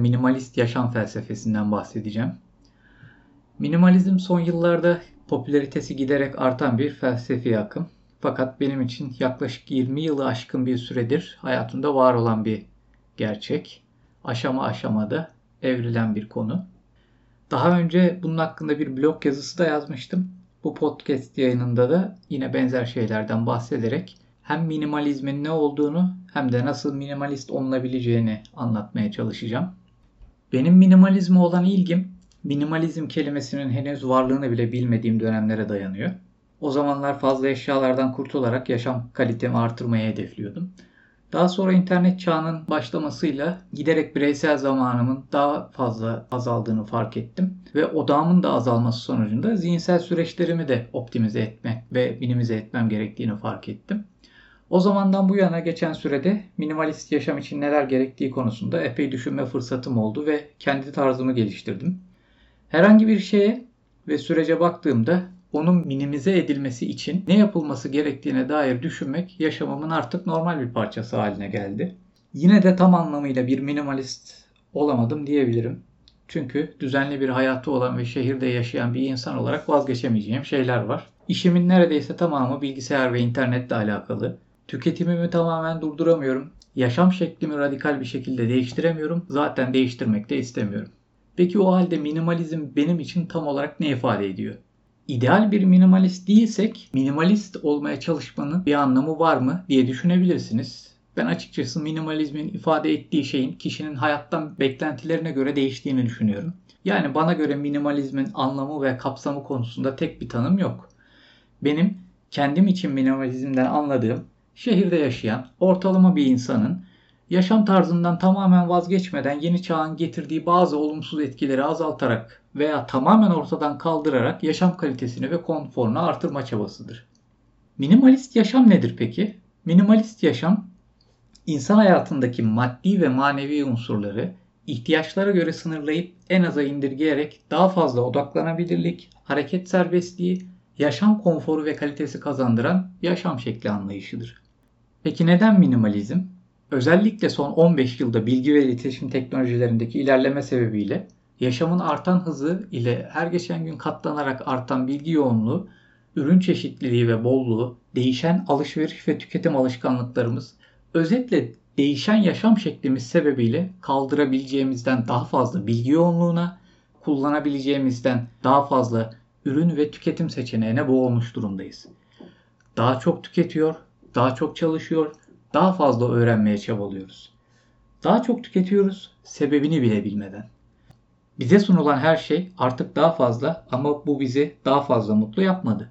minimalist yaşam felsefesinden bahsedeceğim. Minimalizm son yıllarda popülaritesi giderek artan bir felsefi akım. Fakat benim için yaklaşık 20 yılı aşkın bir süredir hayatımda var olan bir gerçek. Aşama aşamada evrilen bir konu. Daha önce bunun hakkında bir blog yazısı da yazmıştım. Bu podcast yayınında da yine benzer şeylerden bahsederek hem minimalizmin ne olduğunu hem de nasıl minimalist olunabileceğini anlatmaya çalışacağım. Benim minimalizme olan ilgim minimalizm kelimesinin henüz varlığını bile bilmediğim dönemlere dayanıyor. O zamanlar fazla eşyalardan kurtularak yaşam kalitemi artırmayı hedefliyordum. Daha sonra internet çağının başlamasıyla giderek bireysel zamanımın daha fazla azaldığını fark ettim. Ve odağımın da azalması sonucunda zihinsel süreçlerimi de optimize etmek ve minimize etmem gerektiğini fark ettim. O zamandan bu yana geçen sürede minimalist yaşam için neler gerektiği konusunda epey düşünme fırsatım oldu ve kendi tarzımı geliştirdim. Herhangi bir şeye ve sürece baktığımda onun minimize edilmesi için ne yapılması gerektiğine dair düşünmek yaşamımın artık normal bir parçası haline geldi. Yine de tam anlamıyla bir minimalist olamadım diyebilirim. Çünkü düzenli bir hayatı olan ve şehirde yaşayan bir insan olarak vazgeçemeyeceğim şeyler var. İşimin neredeyse tamamı bilgisayar ve internetle alakalı. Tüketimimi tamamen durduramıyorum. Yaşam şeklimi radikal bir şekilde değiştiremiyorum. Zaten değiştirmek de istemiyorum. Peki o halde minimalizm benim için tam olarak ne ifade ediyor? İdeal bir minimalist değilsek minimalist olmaya çalışmanın bir anlamı var mı diye düşünebilirsiniz. Ben açıkçası minimalizmin ifade ettiği şeyin kişinin hayattan beklentilerine göre değiştiğini düşünüyorum. Yani bana göre minimalizmin anlamı ve kapsamı konusunda tek bir tanım yok. Benim kendim için minimalizmden anladığım şehirde yaşayan ortalama bir insanın yaşam tarzından tamamen vazgeçmeden yeni çağın getirdiği bazı olumsuz etkileri azaltarak veya tamamen ortadan kaldırarak yaşam kalitesini ve konforunu artırma çabasıdır. Minimalist yaşam nedir peki? Minimalist yaşam insan hayatındaki maddi ve manevi unsurları ihtiyaçlara göre sınırlayıp en aza indirgeyerek daha fazla odaklanabilirlik, hareket serbestliği, yaşam konforu ve kalitesi kazandıran yaşam şekli anlayışıdır. Peki neden minimalizm? Özellikle son 15 yılda bilgi ve iletişim teknolojilerindeki ilerleme sebebiyle yaşamın artan hızı ile her geçen gün katlanarak artan bilgi yoğunluğu, ürün çeşitliliği ve bolluğu, değişen alışveriş ve tüketim alışkanlıklarımız, özetle değişen yaşam şeklimiz sebebiyle kaldırabileceğimizden daha fazla bilgi yoğunluğuna, kullanabileceğimizden daha fazla ürün ve tüketim seçeneğine boğulmuş durumdayız. Daha çok tüketiyor, daha çok çalışıyor, daha fazla öğrenmeye çabalıyoruz. Daha çok tüketiyoruz sebebini bile bilmeden. Bize sunulan her şey artık daha fazla ama bu bizi daha fazla mutlu yapmadı.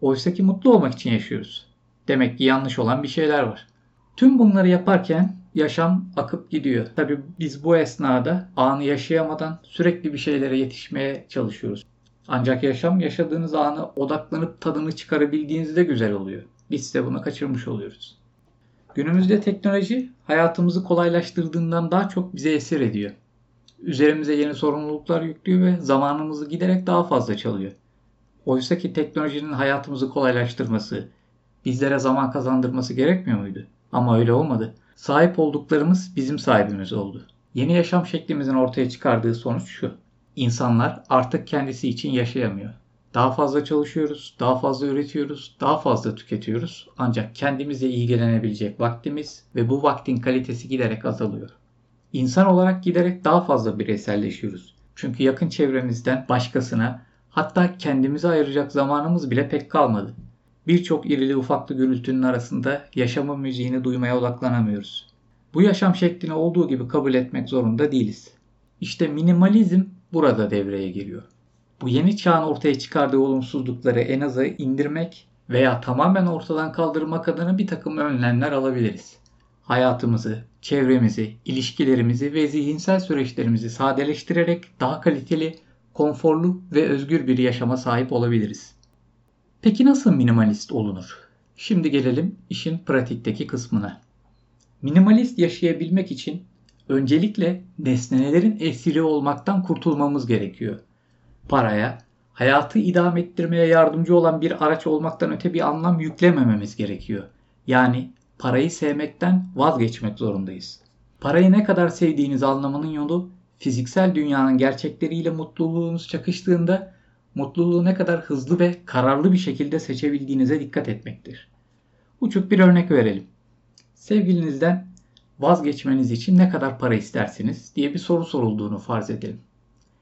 Oysa ki mutlu olmak için yaşıyoruz. Demek ki yanlış olan bir şeyler var. Tüm bunları yaparken yaşam akıp gidiyor. Tabi biz bu esnada anı yaşayamadan sürekli bir şeylere yetişmeye çalışıyoruz. Ancak yaşam yaşadığınız anı odaklanıp tadını çıkarabildiğinizde güzel oluyor. Biz de bunu kaçırmış oluyoruz. Günümüzde teknoloji hayatımızı kolaylaştırdığından daha çok bize esir ediyor. Üzerimize yeni sorumluluklar yüklüyor ve zamanımızı giderek daha fazla çalıyor. Oysa ki teknolojinin hayatımızı kolaylaştırması, bizlere zaman kazandırması gerekmiyor muydu? Ama öyle olmadı. Sahip olduklarımız bizim sahibimiz oldu. Yeni yaşam şeklimizin ortaya çıkardığı sonuç şu. İnsanlar artık kendisi için yaşayamıyor. Daha fazla çalışıyoruz, daha fazla üretiyoruz, daha fazla tüketiyoruz. Ancak kendimize ilgilenebilecek vaktimiz ve bu vaktin kalitesi giderek azalıyor. İnsan olarak giderek daha fazla bireyselleşiyoruz. Çünkü yakın çevremizden başkasına hatta kendimize ayıracak zamanımız bile pek kalmadı. Birçok irili ufaklı gürültünün arasında yaşamın müziğini duymaya odaklanamıyoruz. Bu yaşam şeklini olduğu gibi kabul etmek zorunda değiliz. İşte minimalizm burada devreye giriyor. Bu yeni çağın ortaya çıkardığı olumsuzlukları en aza indirmek veya tamamen ortadan kaldırmak adına bir takım önlemler alabiliriz. Hayatımızı, çevremizi, ilişkilerimizi ve zihinsel süreçlerimizi sadeleştirerek daha kaliteli, konforlu ve özgür bir yaşama sahip olabiliriz. Peki nasıl minimalist olunur? Şimdi gelelim işin pratikteki kısmına. Minimalist yaşayabilmek için öncelikle nesnelerin esiri olmaktan kurtulmamız gerekiyor paraya hayatı idame ettirmeye yardımcı olan bir araç olmaktan öte bir anlam yüklemememiz gerekiyor. Yani parayı sevmekten vazgeçmek zorundayız. Parayı ne kadar sevdiğinizi anlamanın yolu fiziksel dünyanın gerçekleriyle mutluluğunuz çakıştığında mutluluğu ne kadar hızlı ve kararlı bir şekilde seçebildiğinize dikkat etmektir. Uçuk bir örnek verelim. Sevgilinizden vazgeçmeniz için ne kadar para istersiniz diye bir soru sorulduğunu farz edelim.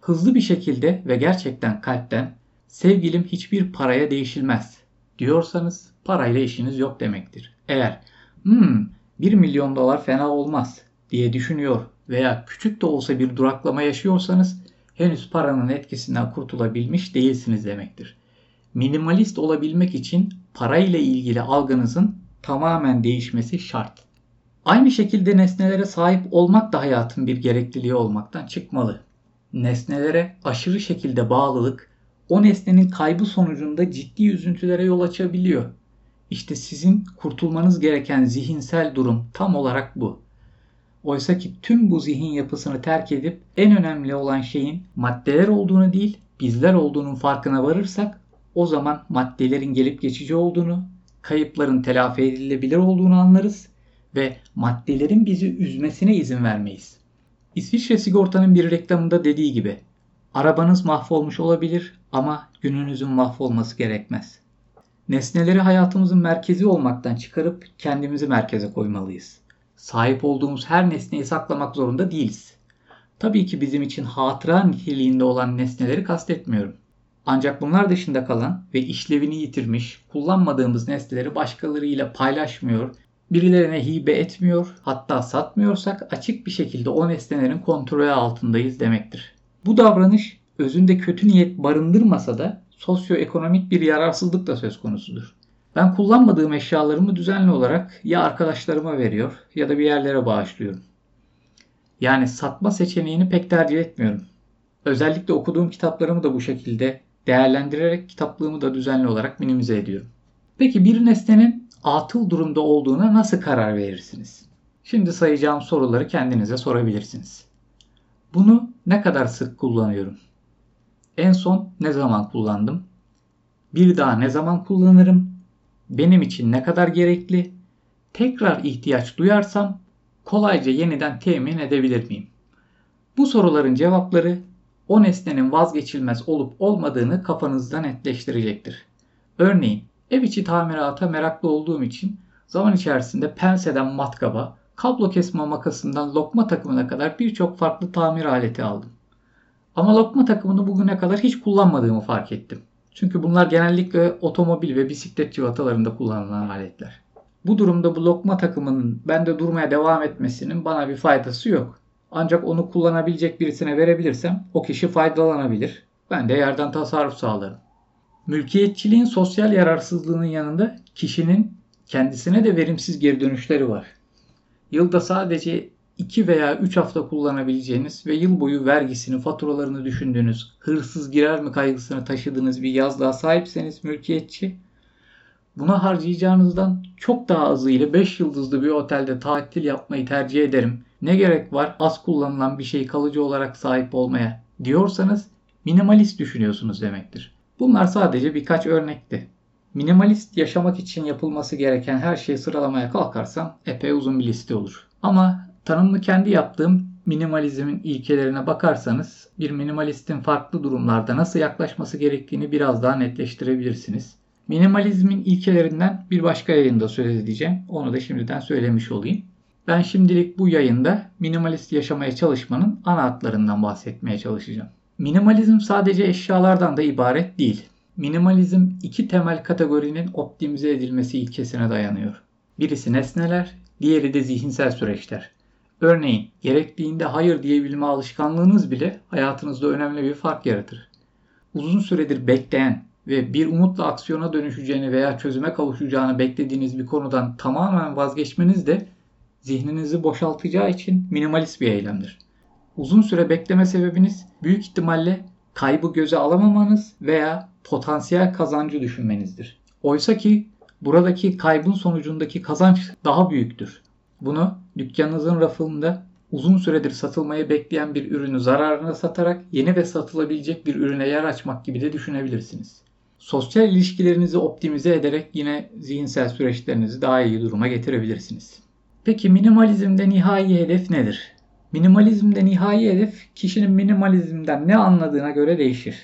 Hızlı bir şekilde ve gerçekten kalpten sevgilim hiçbir paraya değişilmez diyorsanız parayla işiniz yok demektir. Eğer hmm 1 milyon dolar fena olmaz diye düşünüyor veya küçük de olsa bir duraklama yaşıyorsanız henüz paranın etkisinden kurtulabilmiş değilsiniz demektir. Minimalist olabilmek için parayla ilgili algınızın tamamen değişmesi şart. Aynı şekilde nesnelere sahip olmak da hayatın bir gerekliliği olmaktan çıkmalı. Nesnelere aşırı şekilde bağlılık o nesnenin kaybı sonucunda ciddi üzüntülere yol açabiliyor. İşte sizin kurtulmanız gereken zihinsel durum tam olarak bu. Oysa ki tüm bu zihin yapısını terk edip en önemli olan şeyin maddeler olduğunu değil bizler olduğunun farkına varırsak o zaman maddelerin gelip geçici olduğunu, kayıpların telafi edilebilir olduğunu anlarız ve maddelerin bizi üzmesine izin vermeyiz. İsviçre sigortanın bir reklamında dediği gibi arabanız mahvolmuş olabilir ama gününüzün mahvolması gerekmez. Nesneleri hayatımızın merkezi olmaktan çıkarıp kendimizi merkeze koymalıyız. Sahip olduğumuz her nesneyi saklamak zorunda değiliz. Tabii ki bizim için hatıra niteliğinde olan nesneleri kastetmiyorum. Ancak bunlar dışında kalan ve işlevini yitirmiş, kullanmadığımız nesneleri başkalarıyla paylaşmıyor, birilerine hibe etmiyor, hatta satmıyorsak açık bir şekilde o nesnelerin kontrolü altındayız demektir. Bu davranış özünde kötü niyet barındırmasa da sosyoekonomik bir yararsızlık da söz konusudur. Ben kullanmadığım eşyalarımı düzenli olarak ya arkadaşlarıma veriyor ya da bir yerlere bağışlıyorum. Yani satma seçeneğini pek tercih etmiyorum. Özellikle okuduğum kitaplarımı da bu şekilde değerlendirerek kitaplığımı da düzenli olarak minimize ediyorum. Peki bir nesnenin atıl durumda olduğuna nasıl karar verirsiniz? Şimdi sayacağım soruları kendinize sorabilirsiniz. Bunu ne kadar sık kullanıyorum? En son ne zaman kullandım? Bir daha ne zaman kullanırım? Benim için ne kadar gerekli? Tekrar ihtiyaç duyarsam kolayca yeniden temin edebilir miyim? Bu soruların cevapları o nesnenin vazgeçilmez olup olmadığını kafanızda netleştirecektir. Örneğin ev içi tamirata meraklı olduğum için zaman içerisinde penseden matkaba, kablo kesme makasından lokma takımına kadar birçok farklı tamir aleti aldım. Ama lokma takımını bugüne kadar hiç kullanmadığımı fark ettim. Çünkü bunlar genellikle otomobil ve bisiklet civatalarında kullanılan aletler. Bu durumda bu lokma takımının bende durmaya devam etmesinin bana bir faydası yok. Ancak onu kullanabilecek birisine verebilirsem o kişi faydalanabilir. Ben de yerden tasarruf sağlarım. Mülkiyetçiliğin sosyal yararsızlığının yanında kişinin kendisine de verimsiz geri dönüşleri var. Yılda sadece 2 veya 3 hafta kullanabileceğiniz ve yıl boyu vergisini, faturalarını düşündüğünüz, hırsız girer mi kaygısını taşıdığınız bir yazlığa sahipseniz mülkiyetçi, buna harcayacağınızdan çok daha azıyla 5 yıldızlı bir otelde tatil yapmayı tercih ederim. Ne gerek var az kullanılan bir şeyi kalıcı olarak sahip olmaya diyorsanız minimalist düşünüyorsunuz demektir. Bunlar sadece birkaç örnekti. Minimalist yaşamak için yapılması gereken her şeyi sıralamaya kalkarsam epey uzun bir liste olur. Ama tanımlı kendi yaptığım minimalizmin ilkelerine bakarsanız bir minimalistin farklı durumlarda nasıl yaklaşması gerektiğini biraz daha netleştirebilirsiniz. Minimalizmin ilkelerinden bir başka yayında söz edeceğim. Onu da şimdiden söylemiş olayım. Ben şimdilik bu yayında minimalist yaşamaya çalışmanın ana hatlarından bahsetmeye çalışacağım. Minimalizm sadece eşyalardan da ibaret değil. Minimalizm iki temel kategorinin optimize edilmesi ilkesine dayanıyor. Birisi nesneler, diğeri de zihinsel süreçler. Örneğin gerektiğinde hayır diyebilme alışkanlığınız bile hayatınızda önemli bir fark yaratır. Uzun süredir bekleyen ve bir umutla aksiyona dönüşeceğini veya çözüme kavuşacağını beklediğiniz bir konudan tamamen vazgeçmeniz de zihninizi boşaltacağı için minimalist bir eylemdir. Uzun süre bekleme sebebiniz büyük ihtimalle kaybı göze alamamanız veya potansiyel kazancı düşünmenizdir. Oysa ki buradaki kaybın sonucundaki kazanç daha büyüktür. Bunu dükkanınızın rafında uzun süredir satılmayı bekleyen bir ürünü zararına satarak yeni ve satılabilecek bir ürüne yer açmak gibi de düşünebilirsiniz. Sosyal ilişkilerinizi optimize ederek yine zihinsel süreçlerinizi daha iyi duruma getirebilirsiniz. Peki minimalizmde nihai hedef nedir? Minimalizmde nihai hedef kişinin minimalizmden ne anladığına göre değişir.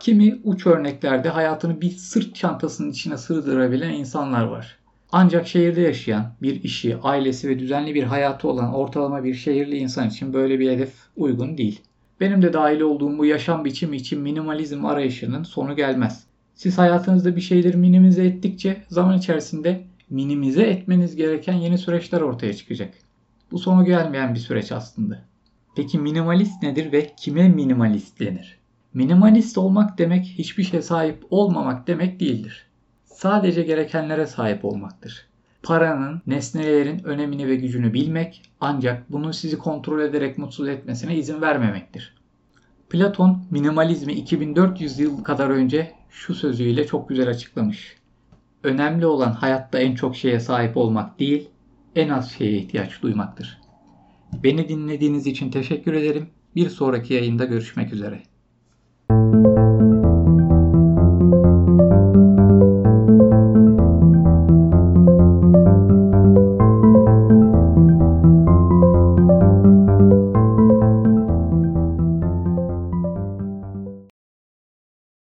Kimi uç örneklerde hayatını bir sırt çantasının içine sığdırabilen insanlar var. Ancak şehirde yaşayan, bir işi, ailesi ve düzenli bir hayatı olan ortalama bir şehirli insan için böyle bir hedef uygun değil. Benim de dahil olduğum bu yaşam biçimi için minimalizm arayışının sonu gelmez. Siz hayatınızda bir şeyleri minimize ettikçe zaman içerisinde minimize etmeniz gereken yeni süreçler ortaya çıkacak. Bu sonu gelmeyen bir süreç aslında. Peki minimalist nedir ve kime minimalist denir? Minimalist olmak demek hiçbir şeye sahip olmamak demek değildir. Sadece gerekenlere sahip olmaktır. Paranın, nesnelerin önemini ve gücünü bilmek ancak bunun sizi kontrol ederek mutsuz etmesine izin vermemektir. Platon minimalizmi 2400 yıl kadar önce şu sözüyle çok güzel açıklamış. Önemli olan hayatta en çok şeye sahip olmak değil, en az şeye ihtiyaç duymaktır. Beni dinlediğiniz için teşekkür ederim. Bir sonraki yayında görüşmek üzere.